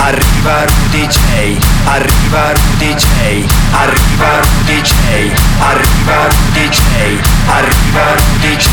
Arriva Rudy J. Arriva Rudy J. Arriva Rudy J. Arriva Rudy J. Arriva Rudy J.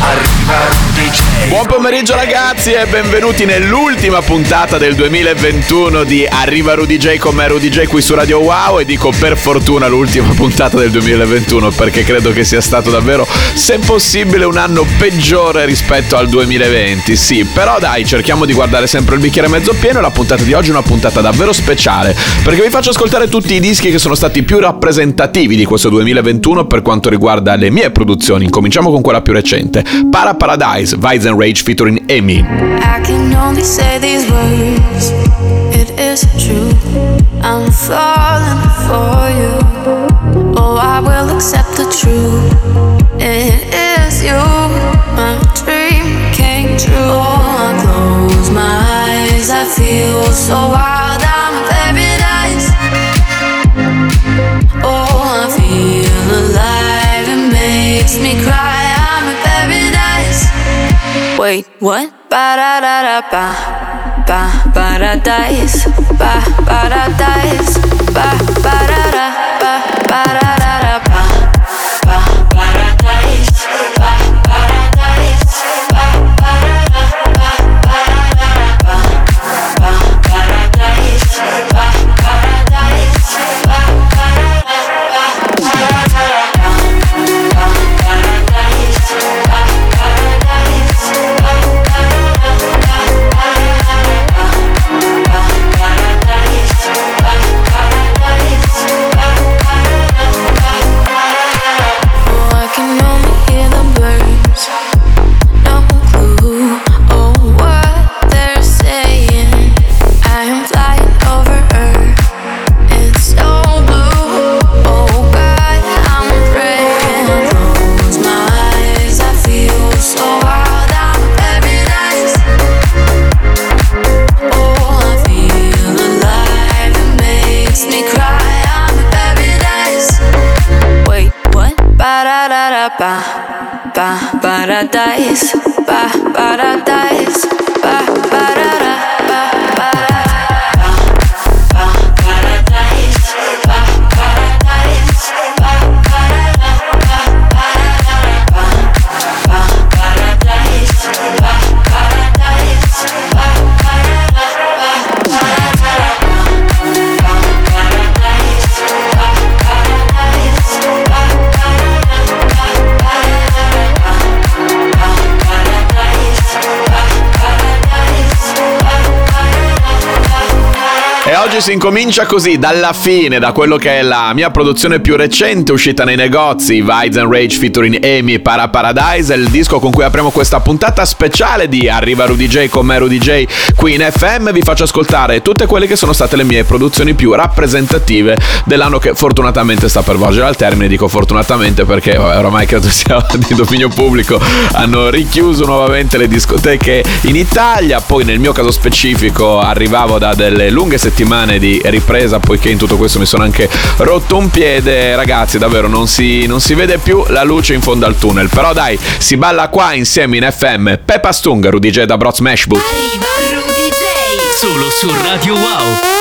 Arriva Rudy J. Buon pomeriggio ragazzi e benvenuti nell'ultima puntata del 2021 di Arriva Rudy J con me Rudy J qui su Radio Wow e dico per fortuna l'ultima puntata del 2021 perché credo che sia stato davvero se possibile un anno peggiore rispetto al 2020 sì però dai cerchiamo di guardare sempre il bicchiere mezzo pieno e la puntata di oggi è una puntata davvero speciale perché vi faccio ascoltare tutti i dischi che sono stati più rappresentativi di questo 2021 per quanto riguarda le mie produzioni cominciamo con quella più recente Para Paradise Vice and Rage featuring Amy I can only say these words. It is true. I'm falling for you. Oh, I will accept the truth. It is you. My dream came true. Oh, I close my eyes. I feel so wild. I'm paradise. Oh, I feel alive. It makes me cry. I'm in paradise. Wait, what? Ba da da da ba. Ba paradise. Ba paradise. Ba oggi si incomincia così, dalla fine, da quello che è la mia produzione più recente, uscita nei negozi, Vides and Rage featuring Amy Para Paradise, il disco con cui apriamo questa puntata speciale di Arriva Rudy J con me Rudy J qui in FM. Vi faccio ascoltare tutte quelle che sono state le mie produzioni più rappresentative dell'anno che fortunatamente sta per volgere al termine. Dico fortunatamente perché vabbè, oramai credo sia di dominio pubblico, hanno richiuso nuovamente le discoteche in Italia, poi nel mio caso specifico arrivavo da delle lunghe settimane di ripresa poiché in tutto questo mi sono anche rotto un piede ragazzi davvero non si, non si vede più la luce in fondo al tunnel però dai si balla qua insieme in FM Peppa Stung Rudy J da Broz Mashboot Arriva Rudy J. Solo su Radio Wow.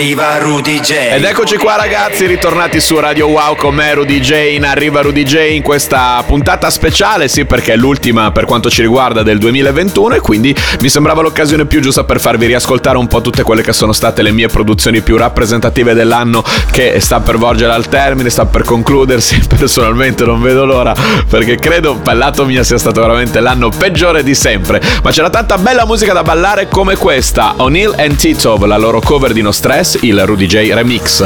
arriva Rudy J. Ed eccoci qua ragazzi, ritornati su Radio Wow con me Rudy J. In Arriva Rudy J in questa puntata speciale, sì perché è l'ultima per quanto ci riguarda del 2021 e quindi mi sembrava l'occasione più giusta per farvi riascoltare un po' tutte quelle che sono state le mie produzioni più rappresentative dell'anno che sta per volgere al termine, sta per concludersi, personalmente non vedo l'ora perché credo per lato mio sia stato veramente l'anno peggiore di sempre, ma c'era tanta bella musica da ballare come questa, O'Neill and Titov, la loro cover di No Stress Dance, il Rudy J Remix.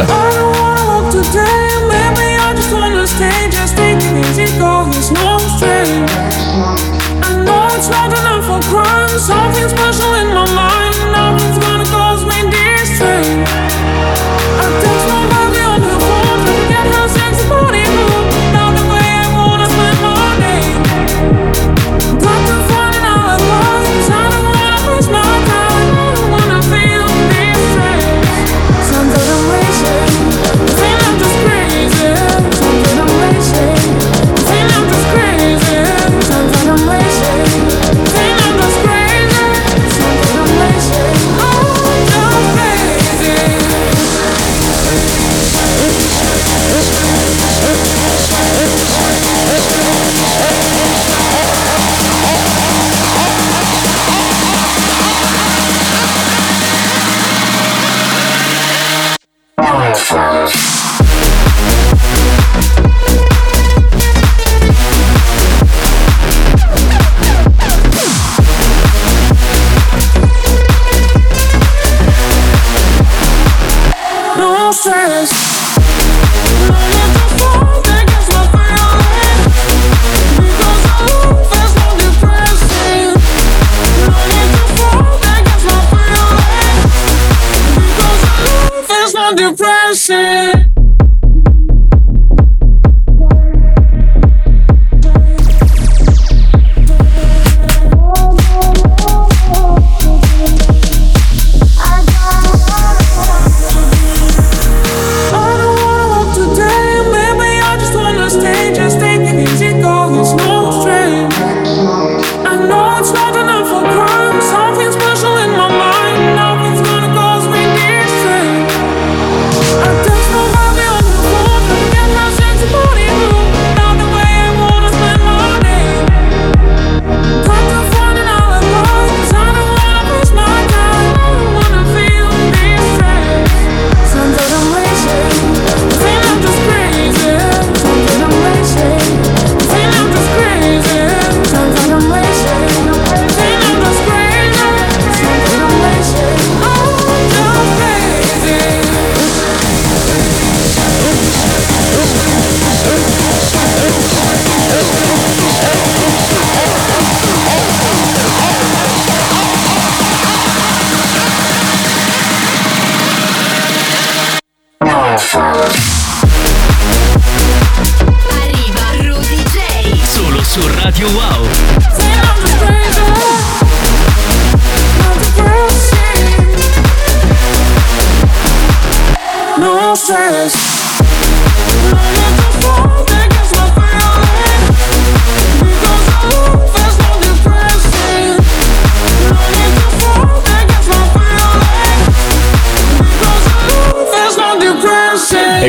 you out.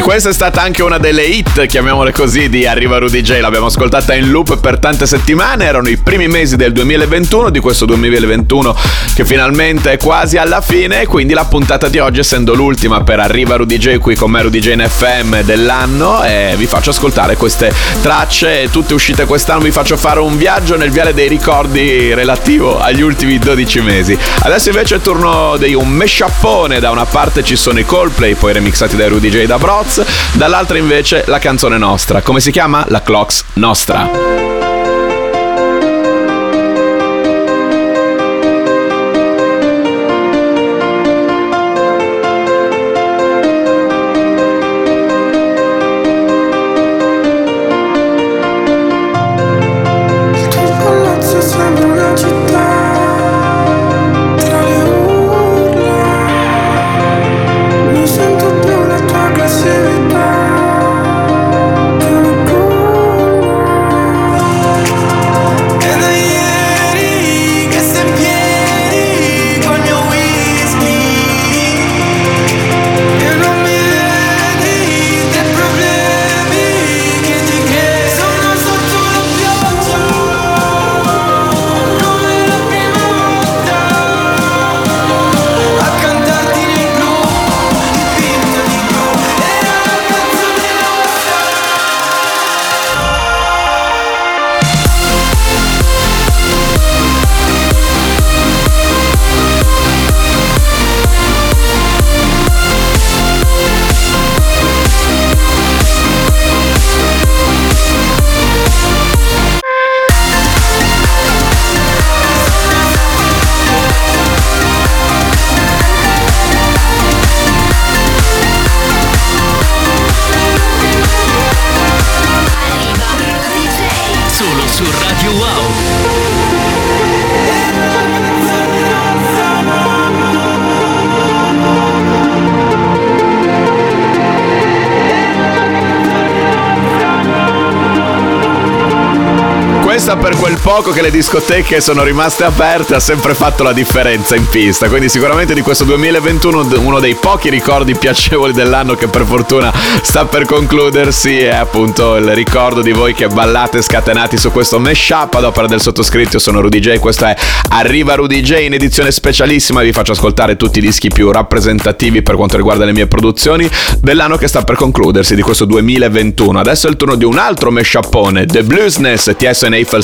Questa è stata anche una delle hit, chiamiamole così, di Arriva Rudy J. L'abbiamo ascoltata in loop per tante settimane. Erano i primi mesi del 2021, di questo 2021 che finalmente è quasi alla fine. Quindi la puntata di oggi, essendo l'ultima per Arriva Rudy J qui con me Rudy J in FM dell'anno, e vi faccio ascoltare queste tracce, tutte uscite quest'anno. Vi faccio fare un viaggio nel viale dei ricordi relativo agli ultimi 12 mesi. Adesso invece è turno di un meshappone. Da una parte ci sono i Coldplay, poi remixati dai Rudy J da Bro Dall'altra invece la canzone nostra. Come si chiama? La Clocks Nostra. Per quel poco che le discoteche sono rimaste aperte ha sempre fatto la differenza in pista. Quindi sicuramente di questo 2021 uno dei pochi ricordi piacevoli dell'anno che per fortuna sta per concludersi è appunto il ricordo di voi che ballate scatenati su questo mashup ad opera del sottoscritto. Sono Rudy J, questo è Arriva Rudy J in edizione specialissima. Vi faccio ascoltare tutti i dischi più rappresentativi per quanto riguarda le mie produzioni dell'anno che sta per concludersi di questo 2021. Adesso è il turno di un altro mashupone, The Bluesness TSN Eiffel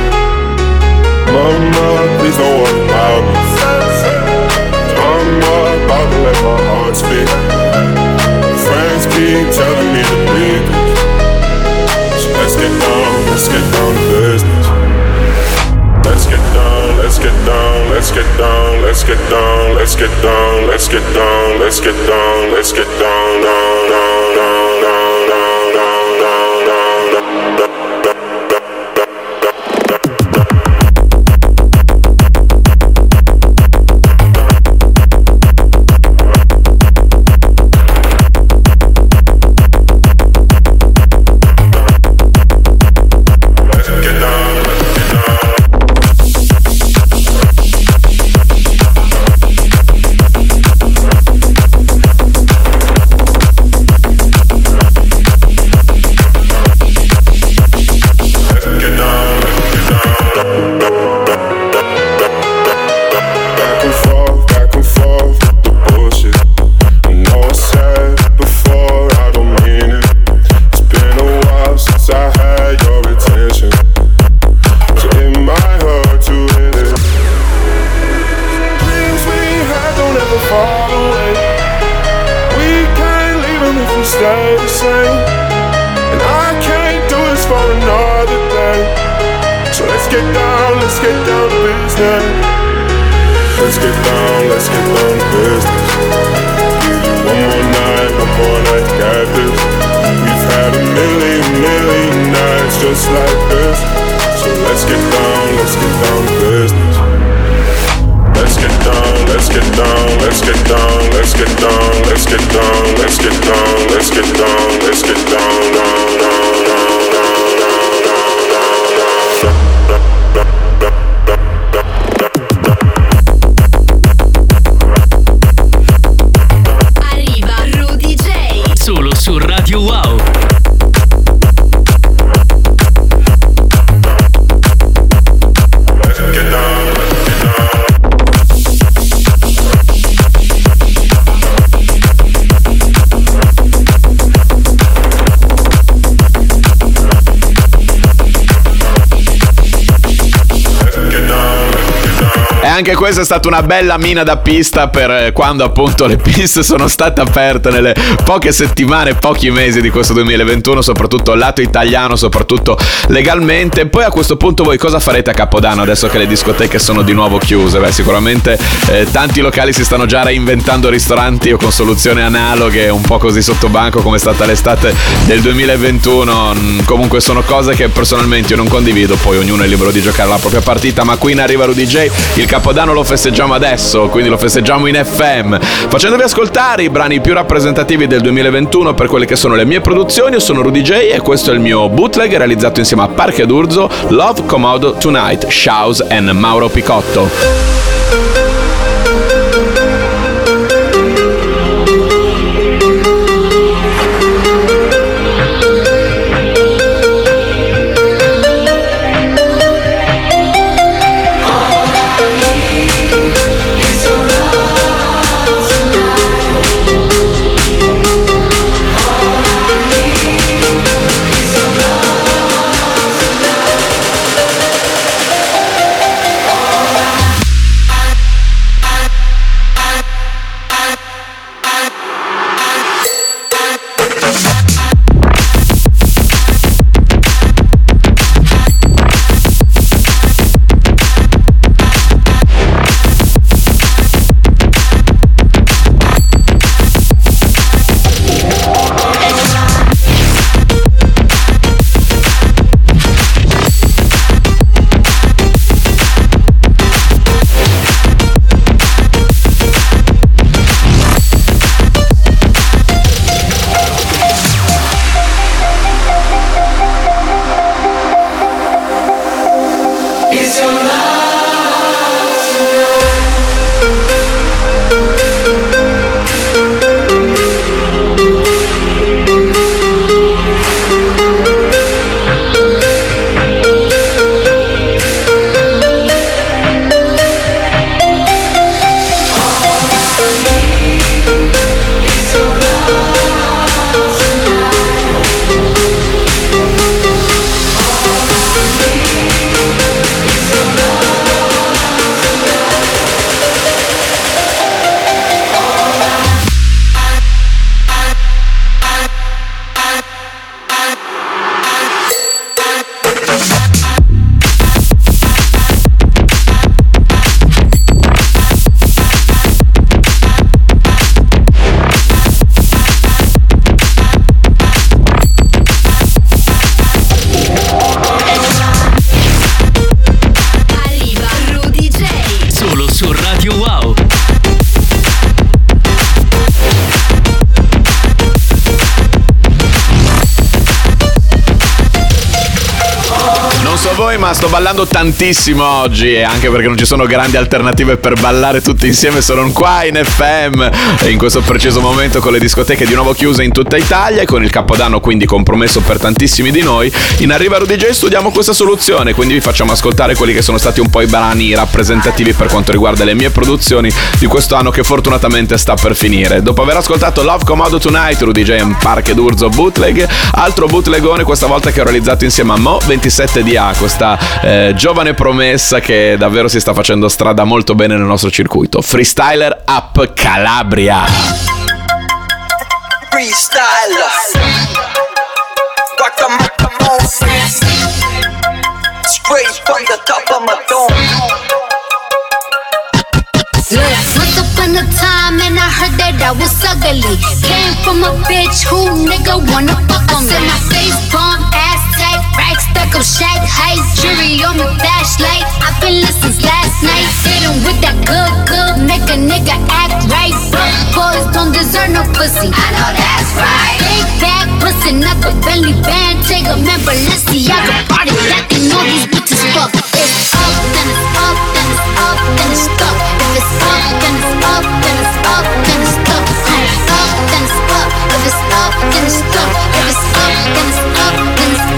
Mama, please don't worry about me. I'm about to let my heart speak. Friends keep telling me to leave. So let's get down, let's get down to business. Let's get down, let's get down, let's get down, let's get down, let's get down, let's get down, let's get down, let's get down, down, down, down, anche questa è stata una bella mina da pista per eh, quando appunto le piste sono state aperte nelle poche settimane, pochi mesi di questo 2021, soprattutto lato italiano, soprattutto legalmente. Poi a questo punto voi cosa farete a Capodanno adesso che le discoteche sono di nuovo chiuse? Beh, sicuramente eh, tanti locali si stanno già reinventando ristoranti o con soluzioni analoghe, un po' così sotto banco come è stata l'estate del 2021. Mm, Comunque sono cose che personalmente io non condivido, poi ognuno è libero di giocare la propria partita, ma qui in Arriva Rudy J il Capodanno lo festeggiamo adesso, quindi lo festeggiamo in FM, facendovi ascoltare i brani più rappresentativi del 2021 per quelle che sono le mie produzioni. Io sono Rudy J e questo è il mio bootleg realizzato insieme a Parche D'Urzo, Love Comodo Tonight, Shouse and Mauro Picotto. Ballando tantissimo oggi e anche perché non ci sono grandi alternative per ballare tutti insieme, sono qua in FM e in questo preciso momento con le discoteche di nuovo chiuse in tutta Italia e con il Capodanno quindi compromesso per tantissimi di noi, in Arriva Rudy J studiamo questa soluzione, quindi vi facciamo ascoltare quelli che sono stati un po' i brani rappresentativi per quanto riguarda le mie produzioni di questo anno che fortunatamente sta per finire. Dopo aver ascoltato Love Comodo Tonight, Rudy J and Parche d'Urzo Bootleg, altro bootlegone questa volta che ho realizzato insieme a Mo 27DA, questa eh, giovane promessa che davvero si sta facendo strada molto bene nel nostro circuito. Freestyler Up Calabria. freestyler. The time, and I heard that I was ugly. Came from a bitch who nigga wanna fuck on me. I said my face bomb, ass stack, rack, stuck up shack, height, jury on my flashlight. I've been listening since last night. 'em with that good, good, make a nigga act right. Broke boys don't deserve no pussy. I know that's right. Big bag, pussy, not the belly band. Take a man, Balenciaga party. That can all these bitches fuck. It's up, then it's up, then it's up, then it's stuck. If it's up, then it's up, then it's up, then it's stuck. Uh, Up, then it's up. If it's up, then it's stuck. If it's up, then it's up, it's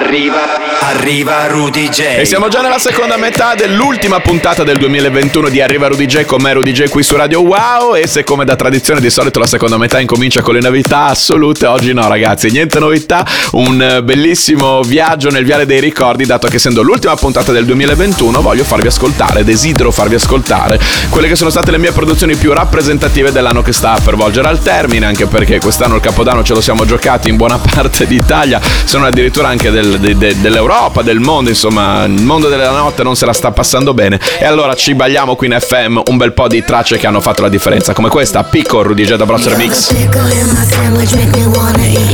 Arriva, arriva, Rudy J. E siamo già nella seconda metà dell'ultima puntata del 2021 di Arriva Rudy J con me Rudy J qui su Radio Wow. E se come da tradizione di solito la seconda metà incomincia con le novità assolute, oggi no ragazzi, niente novità, un eh, bellissimo viaggio nel viale dei ricordi dato che essendo l'ultima puntata del 2021 voglio farvi ascoltare, desidero farvi ascoltare quelle che sono state le mie produzioni più rappresentative dell'anno che sta per volgere al termine anche perché quest'anno il Capodanno ce lo siamo giocati in buona parte d'Italia, sono addirittura anche del- de- de- dell'Europa, del mondo, insomma il mondo della notte non se la sta passando bene e allora ci bagliamo qui in FM un bel po' di tracce che hanno fatto la differenza come questa, Pico Rudy J da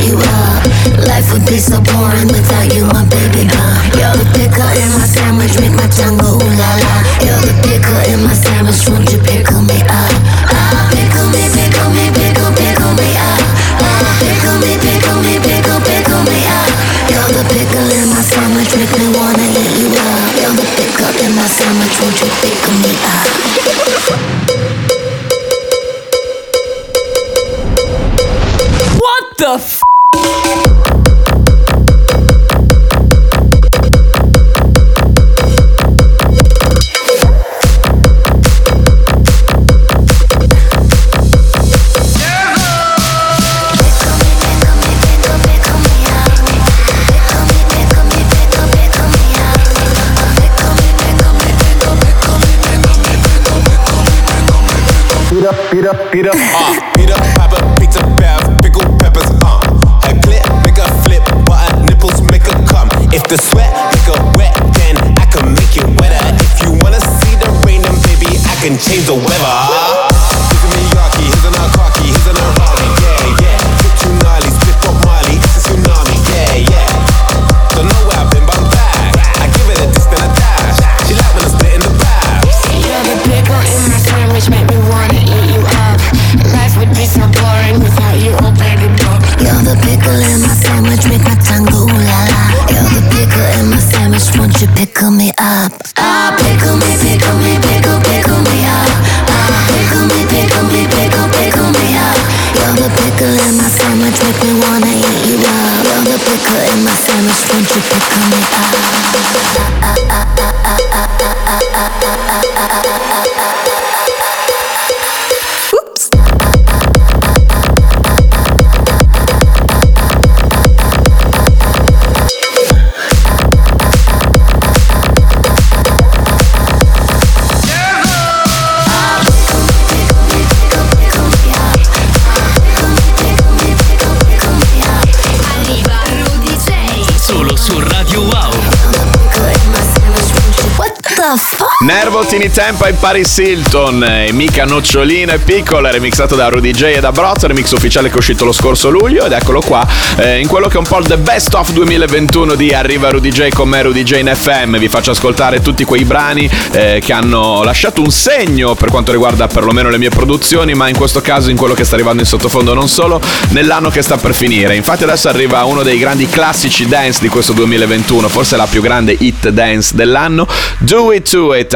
you up. Life would be so boring without you, my baby girl. You're the pickle in my sandwich, make my tongue go ooh la la. You're the pickle in my sandwich, won't you pickle me up? Ah, pickle me, pickle me, pickle, pickle me up. Ah, pickle me, pickle me, pickle, pickle me up. You're the pickle don't you beat up, beat up, ah, beat up. Nervo Tini Tempa in Paris Hilton. E mica nocciolina e piccolo, remixato da Rudy J e da Brozzo remix ufficiale che è uscito lo scorso luglio ed eccolo qua eh, in quello che è un po' il The Best of 2021 di Arriva Rudy J con me Rudy J in FM vi faccio ascoltare tutti quei brani eh, che hanno lasciato un segno per quanto riguarda perlomeno le mie produzioni ma in questo caso in quello che sta arrivando in sottofondo non solo nell'anno che sta per finire. Infatti adesso arriva uno dei grandi classici dance di questo 2021 forse la più grande hit dance dell'anno. Do It To It.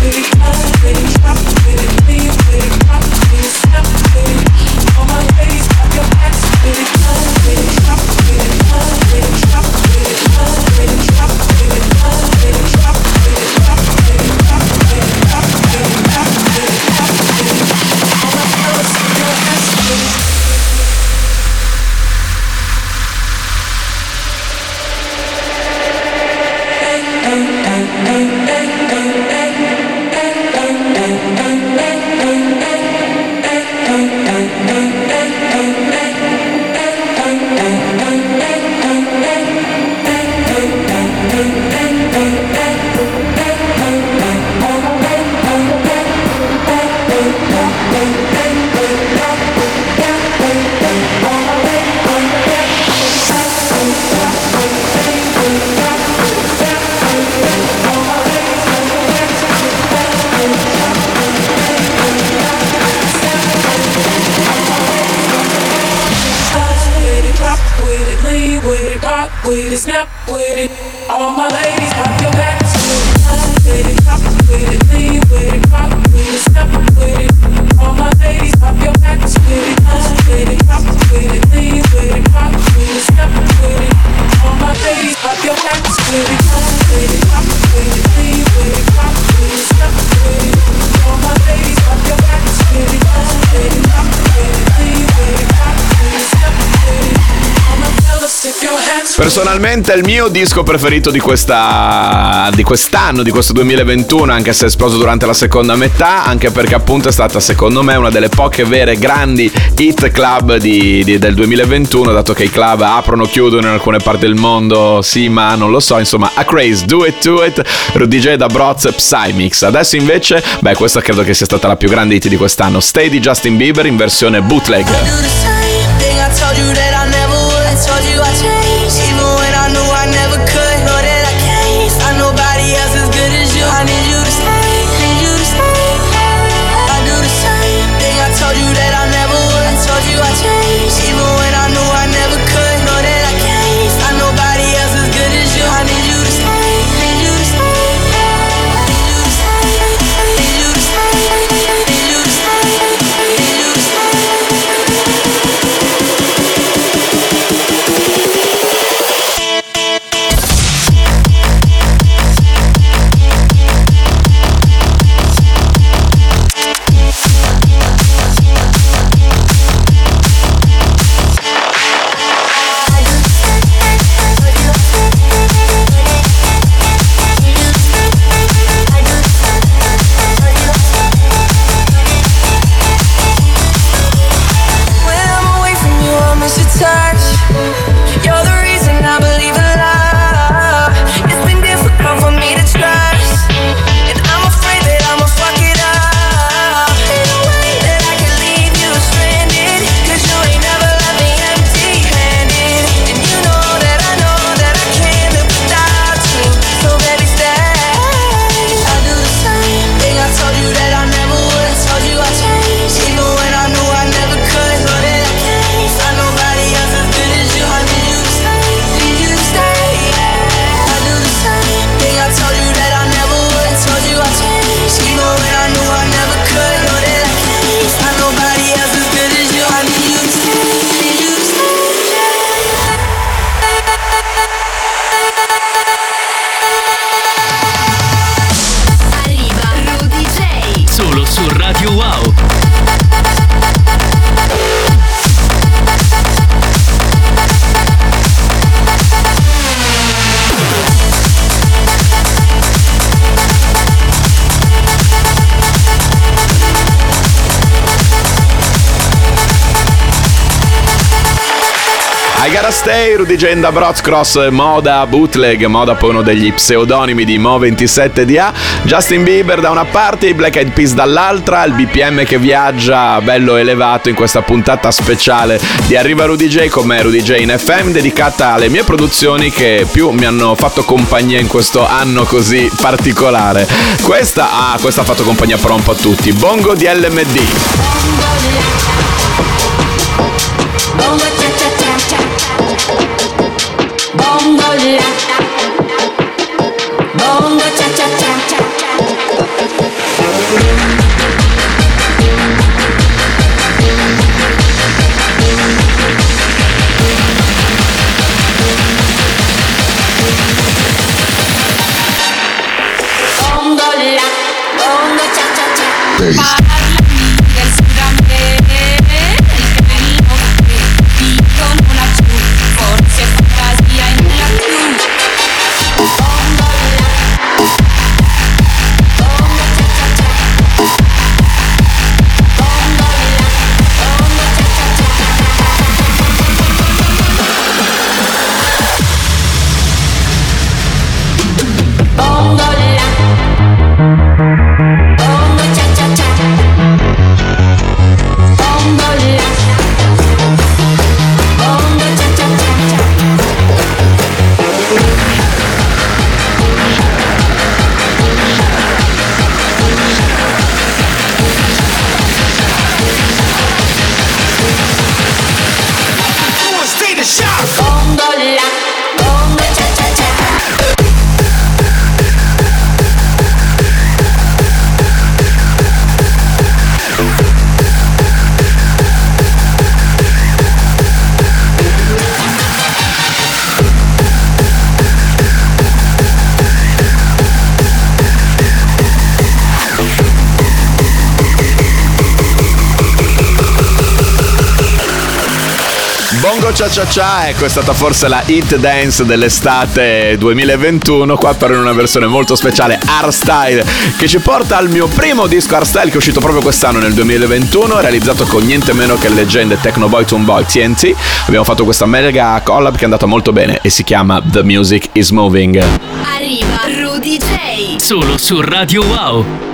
Baby, with it, snap with it. All my ladies. Personalmente il mio disco preferito di, questa, di quest'anno, di questo 2021, anche se è esploso durante la seconda metà, anche perché appunto è stata secondo me una delle poche vere grandi hit club di, di, del 2021, dato che i club aprono, chiudono in alcune parti del mondo, sì ma non lo so, insomma, a craze, do it to it, Rudy J da Broz, Psymix. Adesso invece, beh questa credo che sia stata la più grande hit di quest'anno, Stay di Justin Bieber in versione bootleg. I I Gotta Stay, Rudy Genda, Broz Cross, Moda, Bootleg, Moda poi uno degli pseudonimi di Mo27DA, Justin Bieber da una parte, i Black Eyed Peas dall'altra, il BPM che viaggia bello elevato in questa puntata speciale di Arriva Rudy J con me Rudy J in FM dedicata alle mie produzioni che più mi hanno fatto compagnia in questo anno così particolare. Questa, ah, questa ha fatto compagnia però un po' a tutti. Bongo di LMD. Cha cha. Bongo la. Bongo cha cha cha cha. Bongo la. Bongo cha cha cha. Cia Cia, ecco è stata forse la hit dance dell'estate 2021, qua però in una versione molto speciale hardstyle che ci porta al mio primo disco hardstyle che è uscito proprio quest'anno nel 2021, realizzato con niente meno che le leggende Techno Boy Toon Boy TNT. Abbiamo fatto questa mega collab che è andata molto bene e si chiama The Music is Moving. Arriva Rudy J. Solo su Radio Wow.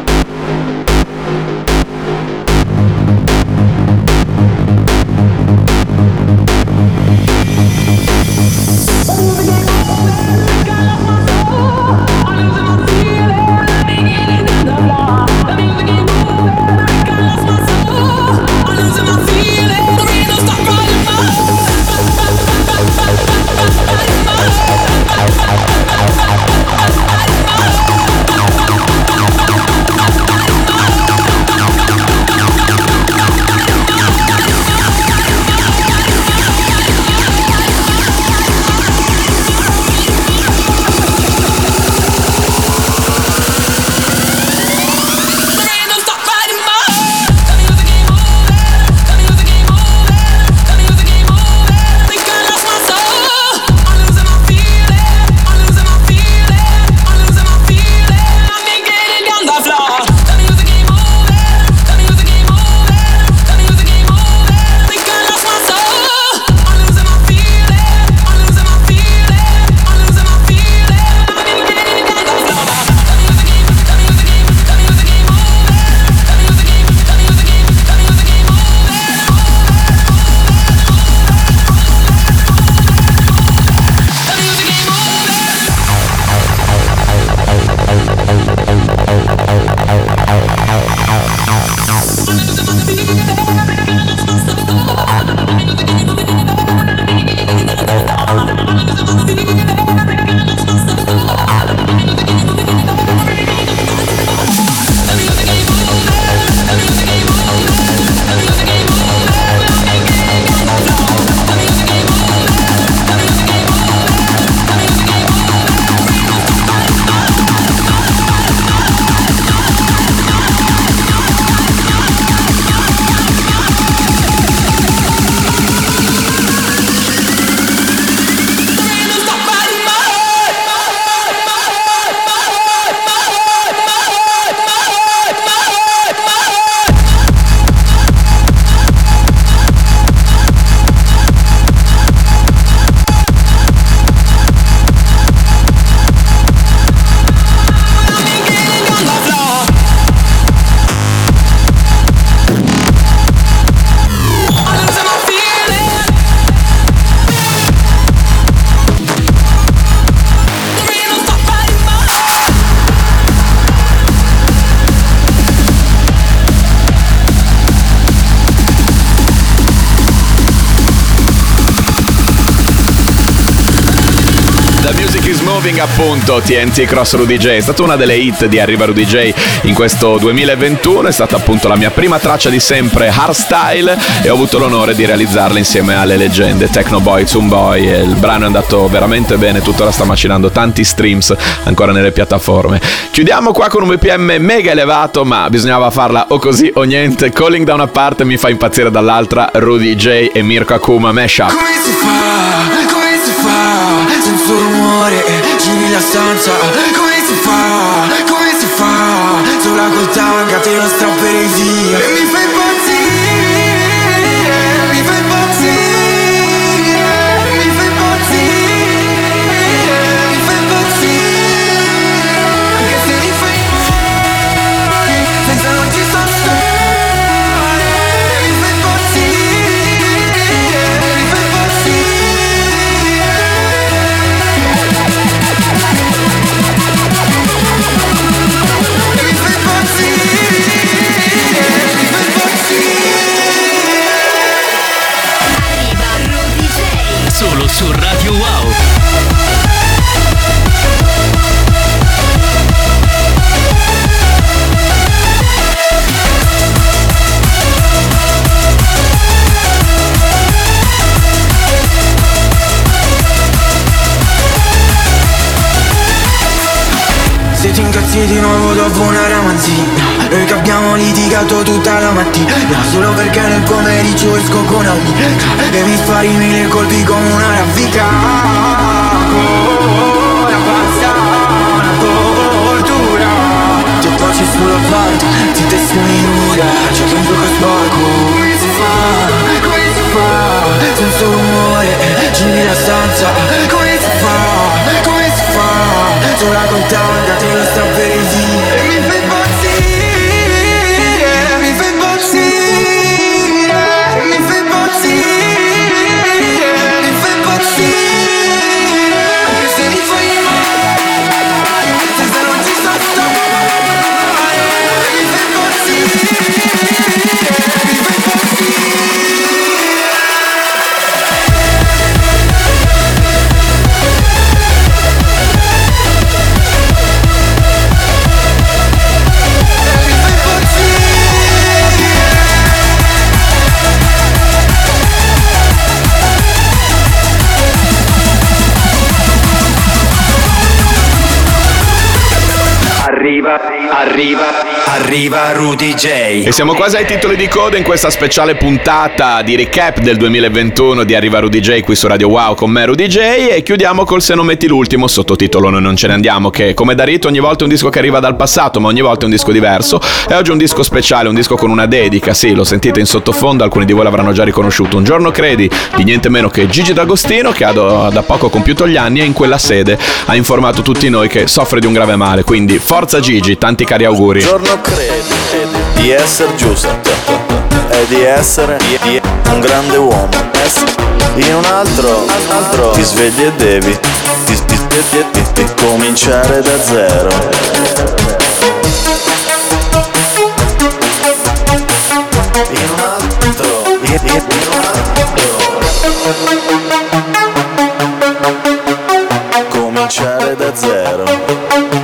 Moving appunto TNT Cross Rudy J. È stata una delle hit di Arriva Rudy J in questo 2021 è stata appunto la mia prima traccia di sempre hardstyle e ho avuto l'onore di realizzarla insieme alle leggende Techno Boy, Zoom Boy e il brano è andato veramente bene tuttora sta macinando tanti streams ancora nelle piattaforme. Chiudiamo qua con un BPM mega elevato ma bisognava farla o così o niente. Calling da una parte mi fa impazzire dall'altra Rudy J e Mirko Akuma Mashup Rumore, giri la stanza Come si fa? Come si fa? Sola col tanga te lo strapperei via litigato tutta la mattina Solo perché nel pomeriggio esco con amica E mi spari mille colpi come una raffica Ora basta una tortura Ti baci sulla porta, ti testoni nuda C'è un gioco sporco Come si fa? Come si fa? Senza rumore, giri la stanza Come si fa? Come si fa? Sola col tanga te lo strapperei via Arriva, arriva, arriva Rudy J. E siamo quasi ai titoli di coda in questa speciale puntata di recap del 2021 di Arriva Rudy J qui su Radio Wow con me Rudy J e chiudiamo col Se non metti l'ultimo sottotitolo Noi non ce ne andiamo che come da rito ogni volta è un disco che arriva dal passato ma ogni volta è un disco diverso. E oggi è un disco speciale, un disco con una dedica, sì lo sentite in sottofondo, alcuni di voi l'avranno già riconosciuto, un giorno credi di niente meno che Gigi D'Agostino che ha da poco compiuto gli anni e in quella sede ha informato tutti noi che soffre di un grave male, quindi forza Gigi, tanti cari auguri. giorno credi di essere giusto e di essere un grande uomo. In un altro, altro ti svegli e devi ti, ti- ti- ti- cominciare da zero. Cominciare da zero.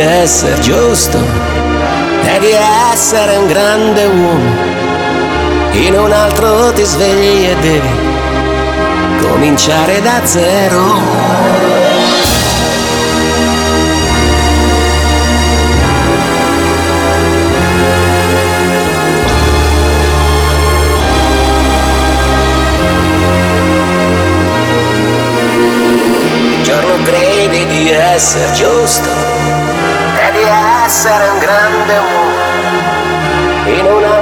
Essere giusto di essere un grande uomo. In un altro ti svegli e devi cominciare da zero. Essere giusto essere un grande uomo. In un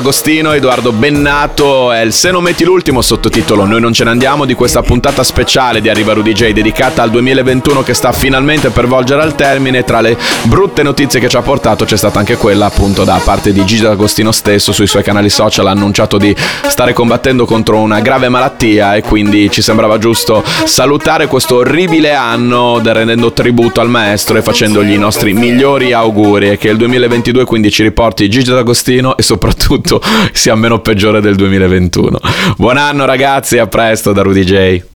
D'Agostino, Edoardo Bennato è il Se non metti l'ultimo sottotitolo Noi non ce ne andiamo di questa puntata speciale di Arriva Rudy J dedicata al 2021 che sta finalmente per volgere al termine. Tra le brutte notizie che ci ha portato c'è stata anche quella appunto da parte di Gigi D'Agostino stesso sui suoi canali social ha annunciato di stare combattendo contro una grave malattia e quindi ci sembrava giusto salutare questo orribile anno rendendo tributo al maestro e facendogli i nostri migliori auguri. E che il 2022 quindi ci riporti Gigi D'Agostino e soprattutto sia meno peggiore del 2021. Buon anno ragazzi, a presto da Rudy J.